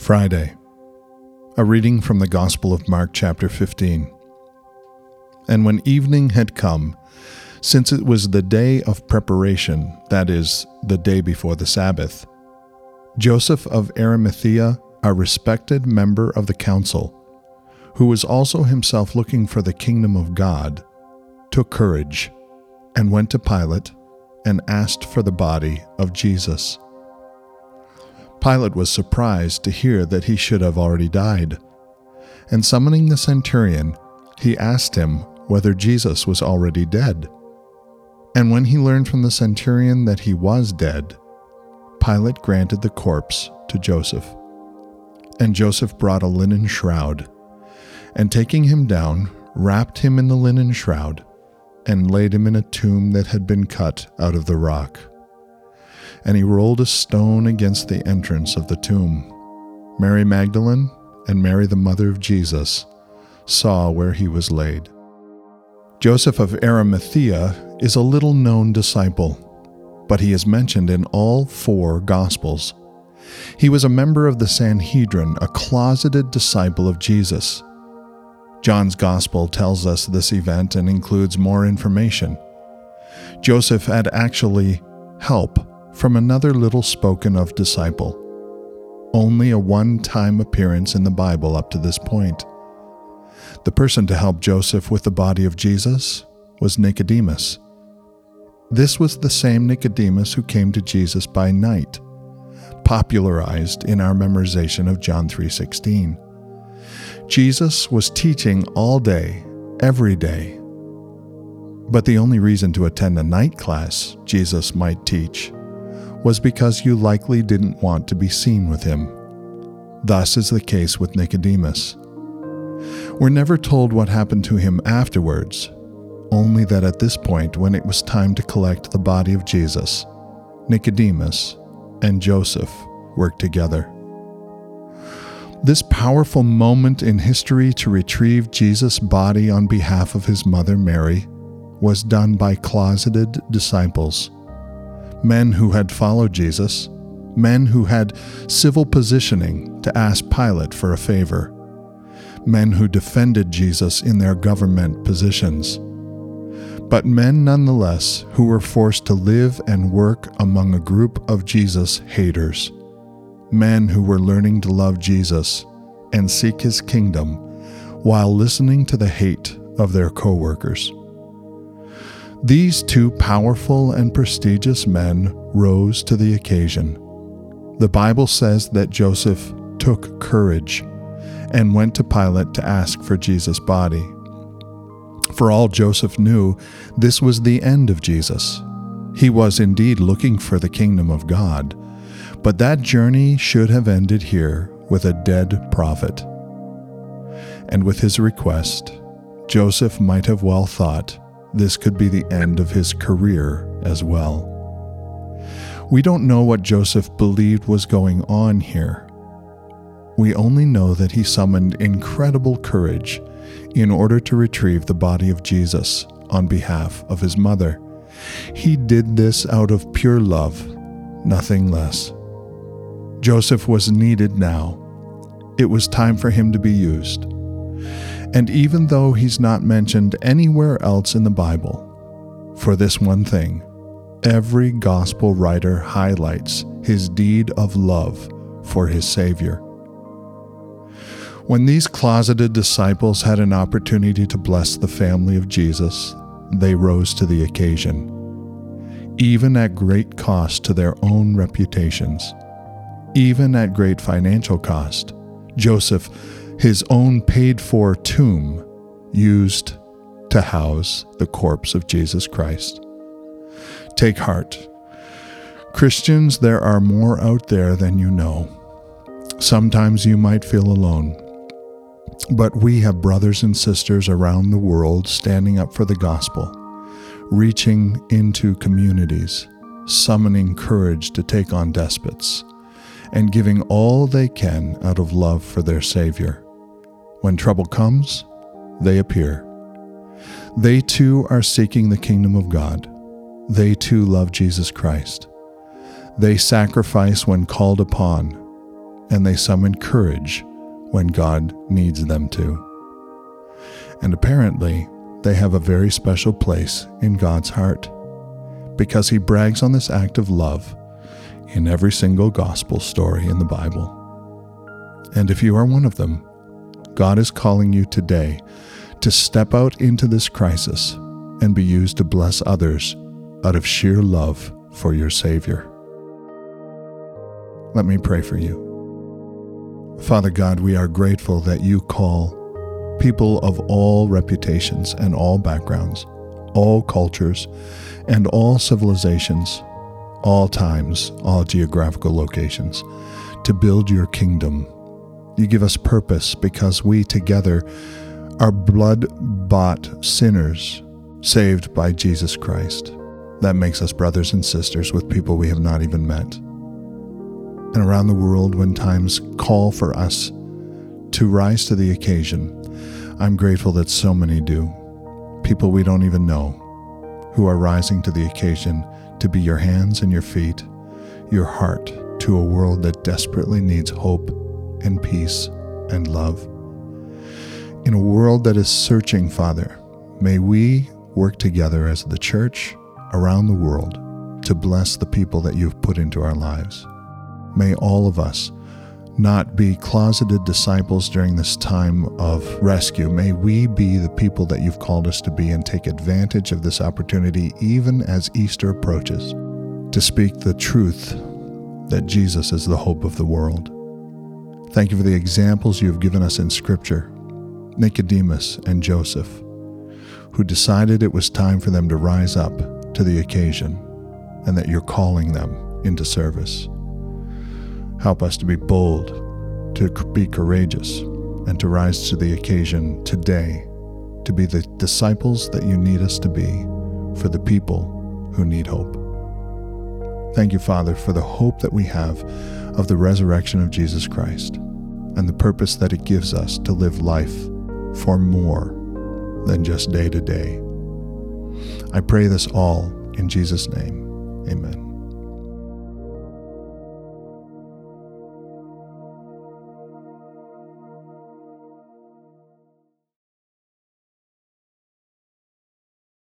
Friday. A reading from the Gospel of Mark, chapter 15. And when evening had come, since it was the day of preparation, that is, the day before the Sabbath, Joseph of Arimathea, a respected member of the council, who was also himself looking for the kingdom of God, took courage and went to Pilate and asked for the body of Jesus. Pilate was surprised to hear that he should have already died. And summoning the centurion, he asked him whether Jesus was already dead. And when he learned from the centurion that he was dead, Pilate granted the corpse to Joseph. And Joseph brought a linen shroud, and taking him down, wrapped him in the linen shroud, and laid him in a tomb that had been cut out of the rock and he rolled a stone against the entrance of the tomb. Mary Magdalene and Mary, the mother of Jesus, saw where he was laid. Joseph of Arimathea is a little known disciple, but he is mentioned in all four Gospels. He was a member of the Sanhedrin, a closeted disciple of Jesus. John's Gospel tells us this event and includes more information. Joseph had actually help from another little spoken of disciple. Only a one time appearance in the Bible up to this point. The person to help Joseph with the body of Jesus was Nicodemus. This was the same Nicodemus who came to Jesus by night, popularized in our memorization of John 3:16. Jesus was teaching all day, every day. But the only reason to attend a night class Jesus might teach was because you likely didn't want to be seen with him. Thus is the case with Nicodemus. We're never told what happened to him afterwards, only that at this point, when it was time to collect the body of Jesus, Nicodemus and Joseph worked together. This powerful moment in history to retrieve Jesus' body on behalf of his mother Mary was done by closeted disciples men who had followed Jesus, men who had civil positioning to ask Pilate for a favor, men who defended Jesus in their government positions, but men nonetheless who were forced to live and work among a group of Jesus haters, men who were learning to love Jesus and seek his kingdom while listening to the hate of their co-workers. These two powerful and prestigious men rose to the occasion. The Bible says that Joseph took courage and went to Pilate to ask for Jesus' body. For all Joseph knew, this was the end of Jesus. He was indeed looking for the kingdom of God, but that journey should have ended here with a dead prophet. And with his request, Joseph might have well thought, this could be the end of his career as well. We don't know what Joseph believed was going on here. We only know that he summoned incredible courage in order to retrieve the body of Jesus on behalf of his mother. He did this out of pure love, nothing less. Joseph was needed now. It was time for him to be used. And even though he's not mentioned anywhere else in the Bible, for this one thing, every gospel writer highlights his deed of love for his Savior. When these closeted disciples had an opportunity to bless the family of Jesus, they rose to the occasion, even at great cost to their own reputations, even at great financial cost. Joseph his own paid for tomb used to house the corpse of Jesus Christ. Take heart. Christians, there are more out there than you know. Sometimes you might feel alone, but we have brothers and sisters around the world standing up for the gospel, reaching into communities, summoning courage to take on despots, and giving all they can out of love for their Savior. When trouble comes, they appear. They too are seeking the kingdom of God. They too love Jesus Christ. They sacrifice when called upon, and they summon courage when God needs them to. And apparently, they have a very special place in God's heart because He brags on this act of love in every single gospel story in the Bible. And if you are one of them, God is calling you today to step out into this crisis and be used to bless others out of sheer love for your Savior. Let me pray for you. Father God, we are grateful that you call people of all reputations and all backgrounds, all cultures, and all civilizations, all times, all geographical locations, to build your kingdom. You give us purpose because we together are blood bought sinners saved by Jesus Christ. That makes us brothers and sisters with people we have not even met. And around the world, when times call for us to rise to the occasion, I'm grateful that so many do. People we don't even know who are rising to the occasion to be your hands and your feet, your heart to a world that desperately needs hope and peace and love. In a world that is searching, Father, may we work together as the church around the world to bless the people that you've put into our lives. May all of us not be closeted disciples during this time of rescue. May we be the people that you've called us to be and take advantage of this opportunity, even as Easter approaches, to speak the truth that Jesus is the hope of the world. Thank you for the examples you have given us in Scripture Nicodemus and Joseph, who decided it was time for them to rise up to the occasion and that you're calling them into service. Help us to be bold, to be courageous, and to rise to the occasion today to be the disciples that you need us to be for the people who need hope. Thank you, Father, for the hope that we have of the resurrection of Jesus Christ and the purpose that it gives us to live life for more than just day to day. I pray this all in Jesus' name. Amen.